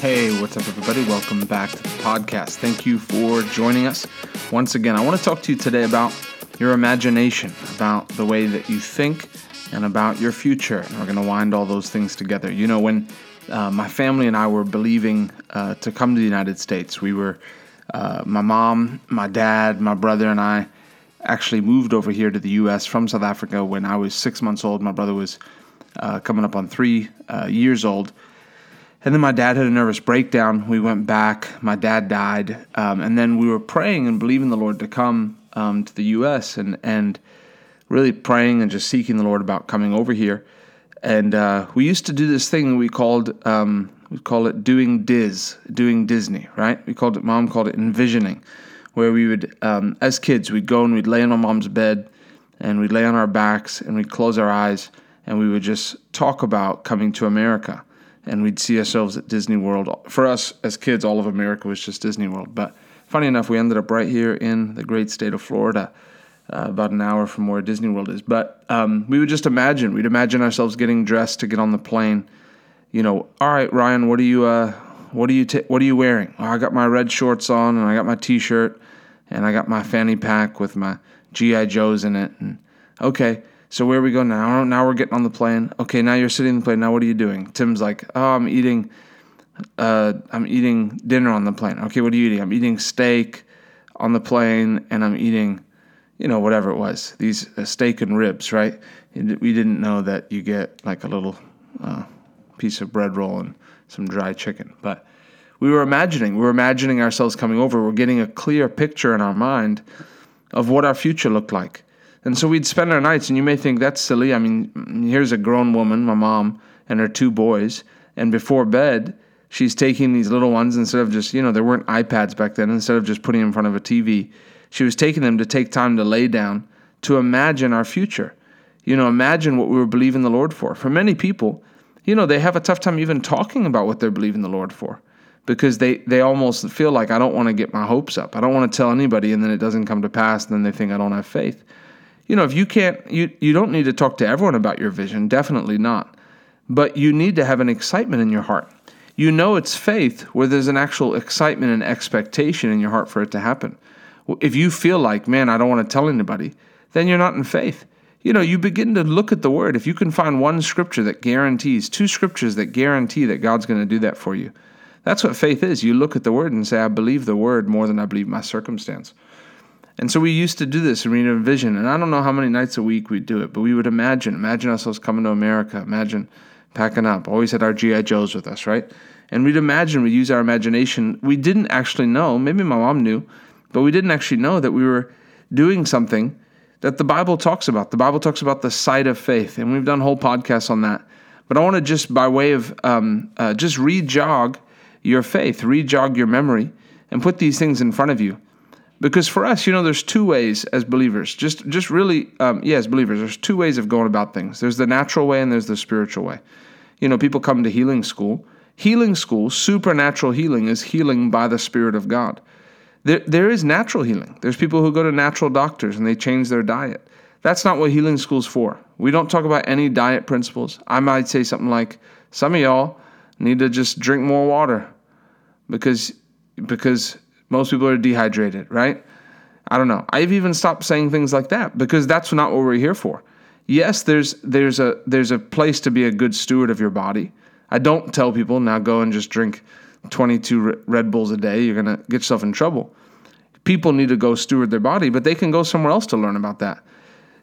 Hey, what's up, everybody? Welcome back to the podcast. Thank you for joining us once again. I want to talk to you today about your imagination, about the way that you think, and about your future. And we're going to wind all those things together. You know, when uh, my family and I were believing uh, to come to the United States, we were, uh, my mom, my dad, my brother, and I actually moved over here to the U.S. from South Africa when I was six months old. My brother was uh, coming up on three uh, years old and then my dad had a nervous breakdown. We went back. My dad died. Um, and then we were praying and believing the Lord to come um, to the U.S. and and really praying and just seeking the Lord about coming over here. And uh, we used to do this thing we called um, we call it doing Diz, doing Disney, right? We called it. Mom called it envisioning, where we would, um, as kids, we'd go and we'd lay on my mom's bed, and we'd lay on our backs and we'd close our eyes and we would just talk about coming to America and we'd see ourselves at Disney World. For us as kids, all of America was just Disney World. But funny enough, we ended up right here in the great state of Florida, uh, about an hour from where Disney World is. But um, we would just imagine, we'd imagine ourselves getting dressed to get on the plane. You know, all right, Ryan, what are you, uh, what are you, t- what are you wearing? Oh, I got my red shorts on, and I got my T-shirt, and I got my fanny pack with my GI Joes in it. And okay, so where we go now? Now we're getting on the plane. Okay, now you're sitting in the plane. Now what are you doing? Tim's like, oh, I'm eating. Uh, I'm eating dinner on the plane. Okay, what are you eating? I'm eating steak on the plane, and I'm eating, you know, whatever it was. These uh, steak and ribs, right? We didn't know that you get like a little uh, piece of bread roll and some dry chicken, but we were imagining. We were imagining ourselves coming over. We're getting a clear picture in our mind of what our future looked like and so we'd spend our nights, and you may think that's silly. I mean, here's a grown woman, my mom, and her two boys, and before bed, she's taking these little ones instead of just, you know, there weren't iPads back then, instead of just putting them in front of a TV, she was taking them to take time to lay down to imagine our future. You know, imagine what we were believing the Lord for. For many people, you know, they have a tough time even talking about what they're believing the Lord for because they, they almost feel like I don't want to get my hopes up. I don't want to tell anybody and then it doesn't come to pass and then they think I don't have faith you know, if you can't, you, you don't need to talk to everyone about your vision, definitely not. But you need to have an excitement in your heart. You know it's faith where there's an actual excitement and expectation in your heart for it to happen. If you feel like, man, I don't want to tell anybody, then you're not in faith. You know, you begin to look at the word. If you can find one scripture that guarantees, two scriptures that guarantee that God's going to do that for you, that's what faith is. You look at the word and say, I believe the word more than I believe my circumstance. And so we used to do this and we'd envision, and I don't know how many nights a week we'd do it, but we would imagine, imagine ourselves coming to America, imagine packing up. Always had our G.I. Joes with us, right? And we'd imagine, we'd use our imagination. We didn't actually know, maybe my mom knew, but we didn't actually know that we were doing something that the Bible talks about. The Bible talks about the sight of faith, and we've done whole podcasts on that. But I want to just, by way of um, uh, just re-jog your faith, re-jog your memory, and put these things in front of you. Because for us, you know, there's two ways as believers. Just, just really, um, yeah, as believers, there's two ways of going about things. There's the natural way and there's the spiritual way. You know, people come to healing school. Healing school, supernatural healing, is healing by the Spirit of God. There, there is natural healing. There's people who go to natural doctors and they change their diet. That's not what healing school's for. We don't talk about any diet principles. I might say something like, some of y'all need to just drink more water because because most people are dehydrated, right? I don't know. I've even stopped saying things like that because that's not what we're here for. Yes, there's there's a there's a place to be a good steward of your body. I don't tell people now go and just drink 22 Red Bulls a day. You're going to get yourself in trouble. People need to go steward their body, but they can go somewhere else to learn about that.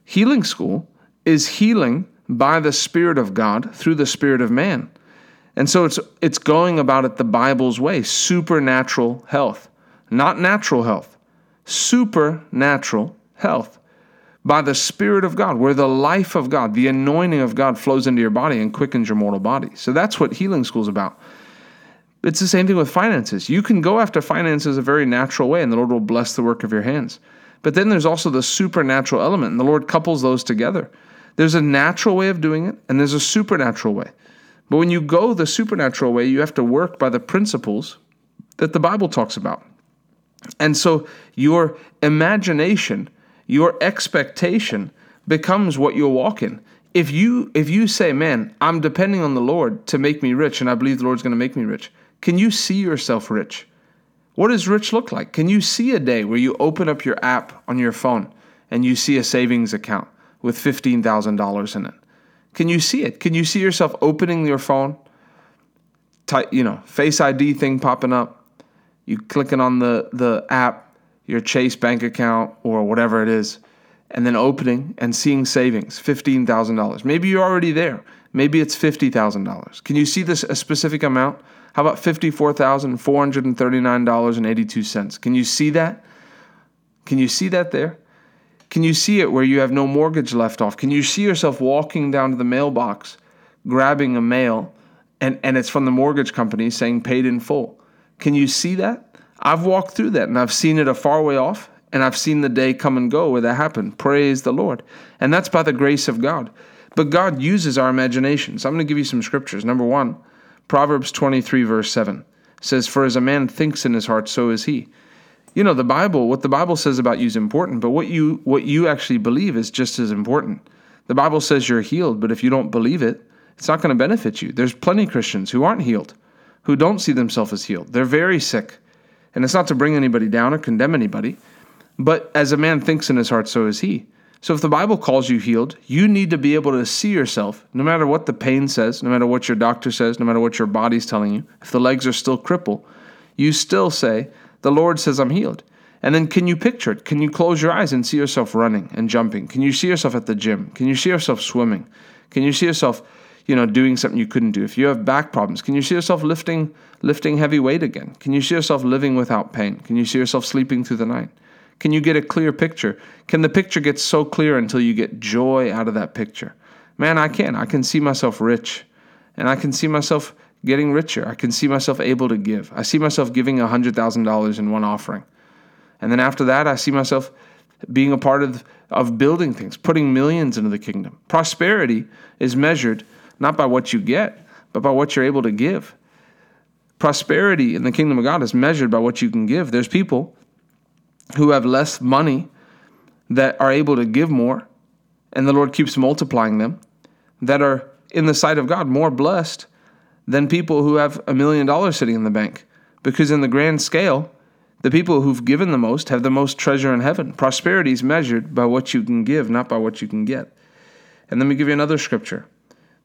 Healing school is healing by the Spirit of God through the Spirit of man. And so it's it's going about it the Bible's way, supernatural health not natural health, supernatural health by the Spirit of God, where the life of God, the anointing of God flows into your body and quickens your mortal body. So that's what healing school is about. It's the same thing with finances. You can go after finances a very natural way, and the Lord will bless the work of your hands. But then there's also the supernatural element, and the Lord couples those together. There's a natural way of doing it, and there's a supernatural way. But when you go the supernatural way, you have to work by the principles that the Bible talks about. And so your imagination, your expectation becomes what you walk in. If you if you say, "Man, I'm depending on the Lord to make me rich and I believe the Lord's going to make me rich." Can you see yourself rich? What does rich look like? Can you see a day where you open up your app on your phone and you see a savings account with $15,000 in it? Can you see it? Can you see yourself opening your phone? Type, you know, Face ID thing popping up. You clicking on the the app, your Chase bank account or whatever it is, and then opening and seeing savings, $15,000. Maybe you're already there. Maybe it's $50,000. Can you see this a specific amount? How about $54,439.82? Can you see that? Can you see that there? Can you see it where you have no mortgage left off? Can you see yourself walking down to the mailbox, grabbing a mail, and, and it's from the mortgage company saying paid in full? Can you see that? I've walked through that and I've seen it a far way off, and I've seen the day come and go where that happened. Praise the Lord. And that's by the grace of God. But God uses our imagination. So I'm going to give you some scriptures. Number one, Proverbs 23, verse 7 says, For as a man thinks in his heart, so is he. You know, the Bible, what the Bible says about you is important, but what you what you actually believe is just as important. The Bible says you're healed, but if you don't believe it, it's not going to benefit you. There's plenty of Christians who aren't healed, who don't see themselves as healed. They're very sick. And it's not to bring anybody down or condemn anybody, but as a man thinks in his heart, so is he. So if the Bible calls you healed, you need to be able to see yourself, no matter what the pain says, no matter what your doctor says, no matter what your body's telling you. If the legs are still crippled, you still say, The Lord says I'm healed. And then can you picture it? Can you close your eyes and see yourself running and jumping? Can you see yourself at the gym? Can you see yourself swimming? Can you see yourself, you know, doing something you couldn't do? If you have back problems, can you see yourself lifting lifting heavy weight again? Can you see yourself living without pain? Can you see yourself sleeping through the night? Can you get a clear picture? Can the picture get so clear until you get joy out of that picture? Man, I can. I can see myself rich and I can see myself getting richer. I can see myself able to give. I see myself giving $100,000 in one offering. And then after that, I see myself being a part of, of building things, putting millions into the kingdom. Prosperity is measured not by what you get, but by what you're able to give. Prosperity in the kingdom of God is measured by what you can give. There's people who have less money that are able to give more, and the Lord keeps multiplying them, that are in the sight of God more blessed than people who have a million dollars sitting in the bank. Because in the grand scale, the people who've given the most have the most treasure in heaven. Prosperity is measured by what you can give, not by what you can get. And let me give you another scripture.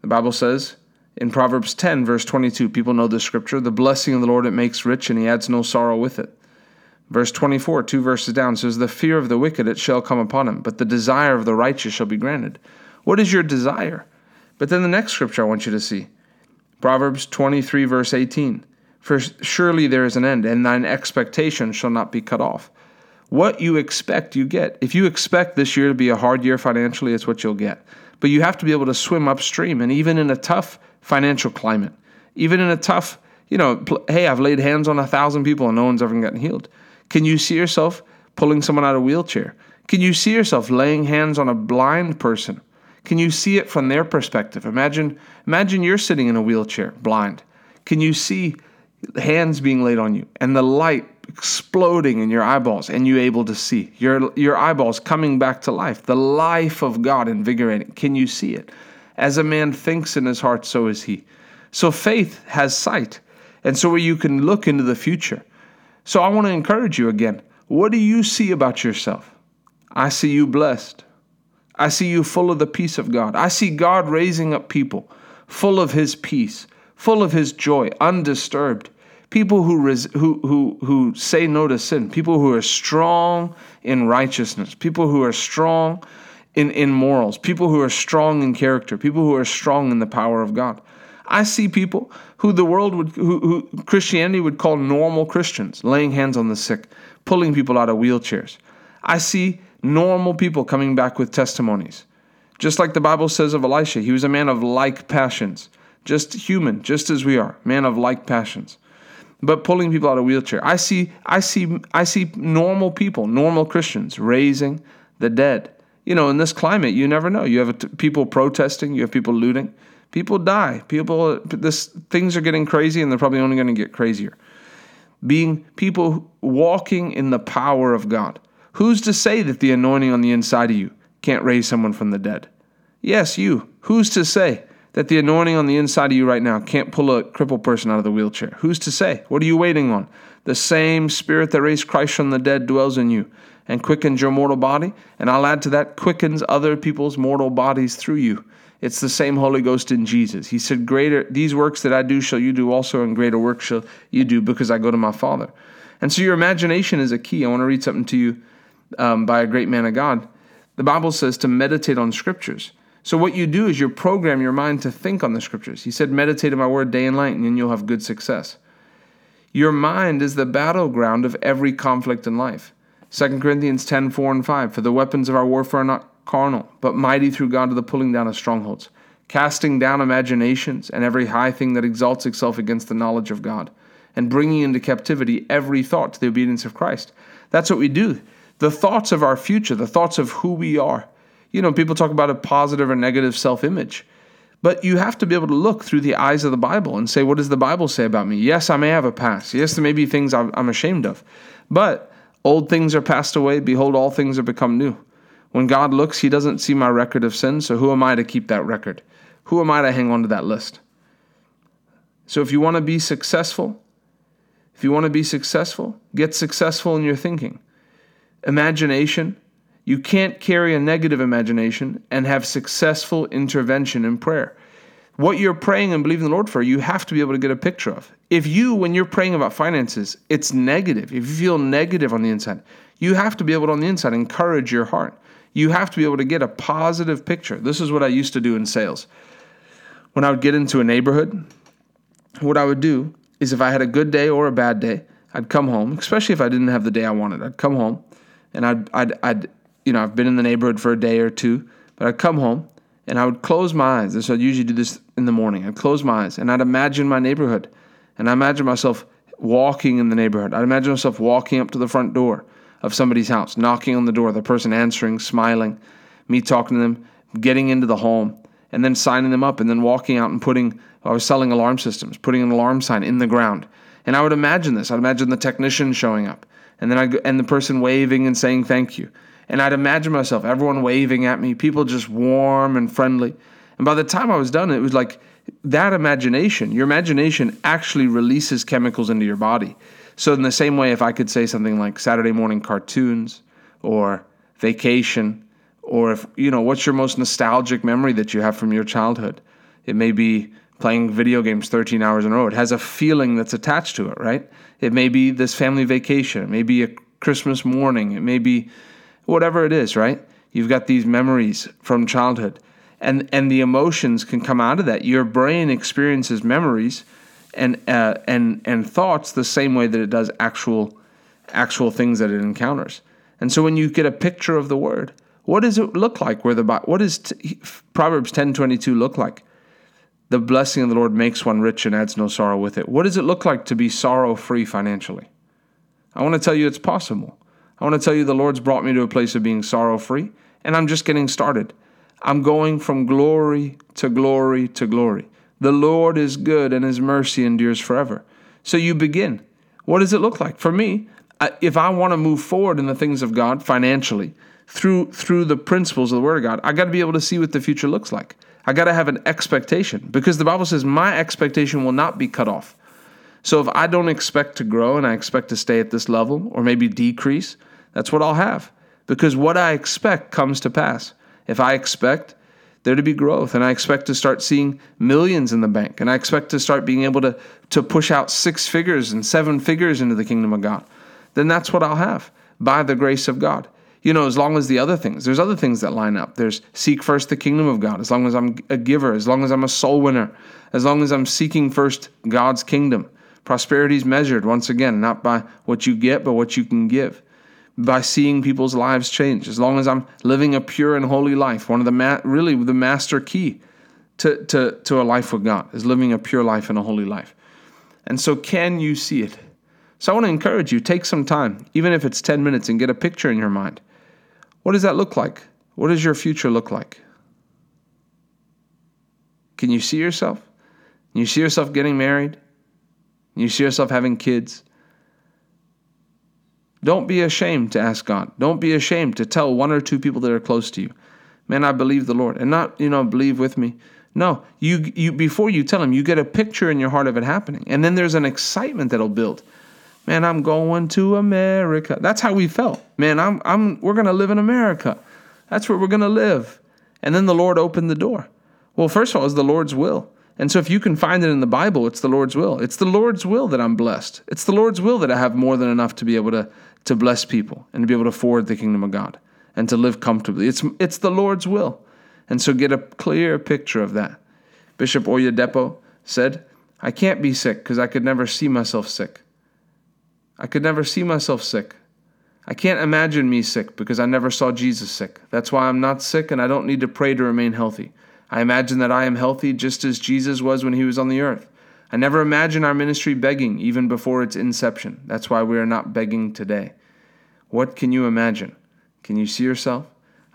The Bible says in Proverbs 10, verse 22, people know this scripture the blessing of the Lord it makes rich, and he adds no sorrow with it. Verse 24, two verses down, says, The fear of the wicked it shall come upon him, but the desire of the righteous shall be granted. What is your desire? But then the next scripture I want you to see Proverbs 23, verse 18. For surely there is an end, and thine expectation shall not be cut off. What you expect, you get. If you expect this year to be a hard year financially, it's what you'll get. But you have to be able to swim upstream, and even in a tough financial climate, even in a tough, you know, hey, I've laid hands on a thousand people and no one's ever gotten healed. Can you see yourself pulling someone out of a wheelchair? Can you see yourself laying hands on a blind person? Can you see it from their perspective? Imagine imagine you're sitting in a wheelchair, blind. Can you see hands being laid on you and the light exploding in your eyeballs and you able to see your your eyeballs coming back to life, the life of God invigorating. Can you see it? As a man thinks in his heart, so is he. So faith has sight. And so you can look into the future. So I want to encourage you again. What do you see about yourself? I see you blessed. I see you full of the peace of God. I see God raising up people full of His peace, full of His joy, undisturbed. People who, res- who, who, who say no to sin, people who are strong in righteousness, people who are strong in, in morals, people who are strong in character, people who are strong in the power of God. I see people who the world would, who, who Christianity would call normal Christians, laying hands on the sick, pulling people out of wheelchairs. I see normal people coming back with testimonies. Just like the Bible says of Elijah, he was a man of like passions, just human, just as we are, man of like passions. But pulling people out of wheelchair. I see I see I see normal people, normal Christians raising the dead. You know, in this climate, you never know. You have people protesting, you have people looting. People die. People, this things are getting crazy, and they're probably only going to get crazier. Being people walking in the power of God. Who's to say that the anointing on the inside of you can't raise someone from the dead? Yes, you. Who's to say that the anointing on the inside of you right now can't pull a crippled person out of the wheelchair? Who's to say? What are you waiting on? The same spirit that raised Christ from the dead dwells in you and quickens your mortal body. And I'll add to that, quickens other people's mortal bodies through you. It's the same Holy Ghost in Jesus. He said, Greater these works that I do shall you do also, and greater works shall you do, because I go to my Father. And so your imagination is a key. I want to read something to you um, by a great man of God. The Bible says to meditate on scriptures. So what you do is you program your mind to think on the scriptures. He said, meditate on my word day and night, and you'll have good success. Your mind is the battleground of every conflict in life. 2 Corinthians 10 4 and 5. For the weapons of our warfare are not carnal, but mighty through God to the pulling down of strongholds, casting down imaginations and every high thing that exalts itself against the knowledge of God, and bringing into captivity every thought to the obedience of Christ. That's what we do. The thoughts of our future, the thoughts of who we are. You know, people talk about a positive or negative self image. But you have to be able to look through the eyes of the Bible and say, what does the Bible say about me? Yes, I may have a past. Yes, there may be things I'm ashamed of. But old things are passed away. Behold, all things are become new. When God looks, He doesn't see my record of sin. So who am I to keep that record? Who am I to hang on to that list? So if you want to be successful, if you want to be successful, get successful in your thinking. Imagination, you can't carry a negative imagination and have successful intervention in prayer. What you're praying and believing the Lord for, you have to be able to get a picture of. If you, when you're praying about finances, it's negative, if you feel negative on the inside, you have to be able to, on the inside, encourage your heart. You have to be able to get a positive picture. This is what I used to do in sales. When I would get into a neighborhood, what I would do is if I had a good day or a bad day, I'd come home, especially if I didn't have the day I wanted. I'd come home and I'd, I'd, I'd you know, I've been in the neighborhood for a day or two, but I'd come home and I would close my eyes. So I'd usually do this in the morning. I'd close my eyes and I'd imagine my neighborhood. And I imagine myself walking in the neighborhood. I'd imagine myself walking up to the front door of somebody's house, knocking on the door, the person answering, smiling, me talking to them, getting into the home, and then signing them up, and then walking out and putting, I was selling alarm systems, putting an alarm sign in the ground. And I would imagine this. I'd imagine the technician showing up, and then I and the person waving and saying thank you. And I'd imagine myself, everyone waving at me, people just warm and friendly. And by the time I was done, it was like that imagination, your imagination actually releases chemicals into your body. So, in the same way, if I could say something like Saturday morning cartoons or vacation, or if, you know, what's your most nostalgic memory that you have from your childhood? It may be playing video games 13 hours in a row. It has a feeling that's attached to it, right? It may be this family vacation. It may be a Christmas morning. It may be whatever it is, right? You've got these memories from childhood. And, and the emotions can come out of that. Your brain experiences memories and uh, and and thoughts the same way that it does actual actual things that it encounters. And so when you get a picture of the word, what does it look like? Where the what does t- Proverbs ten twenty two look like? The blessing of the Lord makes one rich and adds no sorrow with it. What does it look like to be sorrow free financially? I want to tell you it's possible. I want to tell you the Lord's brought me to a place of being sorrow free, and I'm just getting started. I'm going from glory to glory to glory. The Lord is good and his mercy endures forever. So you begin. What does it look like? For me, if I want to move forward in the things of God financially through through the principles of the word of God, I got to be able to see what the future looks like. I got to have an expectation because the Bible says my expectation will not be cut off. So if I don't expect to grow and I expect to stay at this level or maybe decrease, that's what I'll have because what I expect comes to pass. If I expect there to be growth and I expect to start seeing millions in the bank and I expect to start being able to to push out six figures and seven figures into the kingdom of God, then that's what I'll have by the grace of God. You know, as long as the other things, there's other things that line up. There's seek first the kingdom of God, as long as I'm a giver, as long as I'm a soul winner, as long as I'm seeking first God's kingdom. Prosperity is measured, once again, not by what you get, but what you can give by seeing people's lives change. As long as I'm living a pure and holy life, one of the ma- really the master key to, to, to a life with God is living a pure life and a holy life. And so, can you see it? So, I want to encourage you take some time, even if it's 10 minutes, and get a picture in your mind. What does that look like? What does your future look like? Can you see yourself? Can you see yourself getting married? Can you see yourself having kids? Don't be ashamed to ask God. Don't be ashamed to tell one or two people that are close to you, man, I believe the Lord. And not, you know, believe with me. No, you you before you tell them, you get a picture in your heart of it happening, and then there's an excitement that'll build. Man, I'm going to America. That's how we felt. Man, I'm I'm we're gonna live in America. That's where we're gonna live. And then the Lord opened the door. Well, first of all, it's the Lord's will. And so if you can find it in the Bible, it's the Lord's will. It's the Lord's will that I'm blessed. It's the Lord's will that I have more than enough to be able to, to bless people and to be able to forward the kingdom of God and to live comfortably. It's, it's the Lord's will. And so get a clear picture of that. Bishop Oyedepo said, I can't be sick because I could never see myself sick. I could never see myself sick. I can't imagine me sick because I never saw Jesus sick. That's why I'm not sick and I don't need to pray to remain healthy. I imagine that I am healthy just as Jesus was when he was on the earth. I never imagine our ministry begging even before its inception. That's why we are not begging today. What can you imagine? Can you see yourself?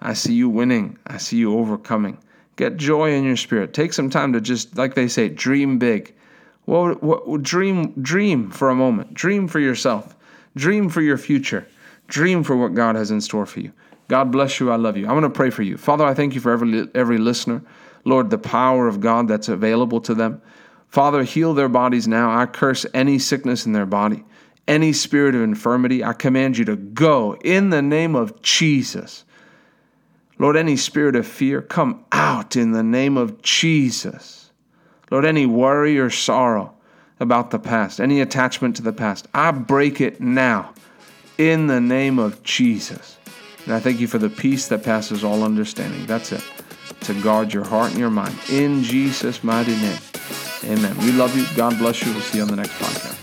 I see you winning. I see you overcoming. Get joy in your spirit. Take some time to just, like they say, dream big. Well, what, dream, dream for a moment. Dream for yourself. Dream for your future. Dream for what God has in store for you. God bless you. I love you. I want to pray for you. Father, I thank you for every every listener. Lord, the power of God that's available to them. Father, heal their bodies now. I curse any sickness in their body, any spirit of infirmity. I command you to go in the name of Jesus. Lord, any spirit of fear, come out in the name of Jesus. Lord, any worry or sorrow about the past, any attachment to the past, I break it now in the name of Jesus. And I thank you for the peace that passes all understanding. That's it to guard your heart and your mind. In Jesus' mighty name. Amen. We love you. God bless you. We'll see you on the next podcast.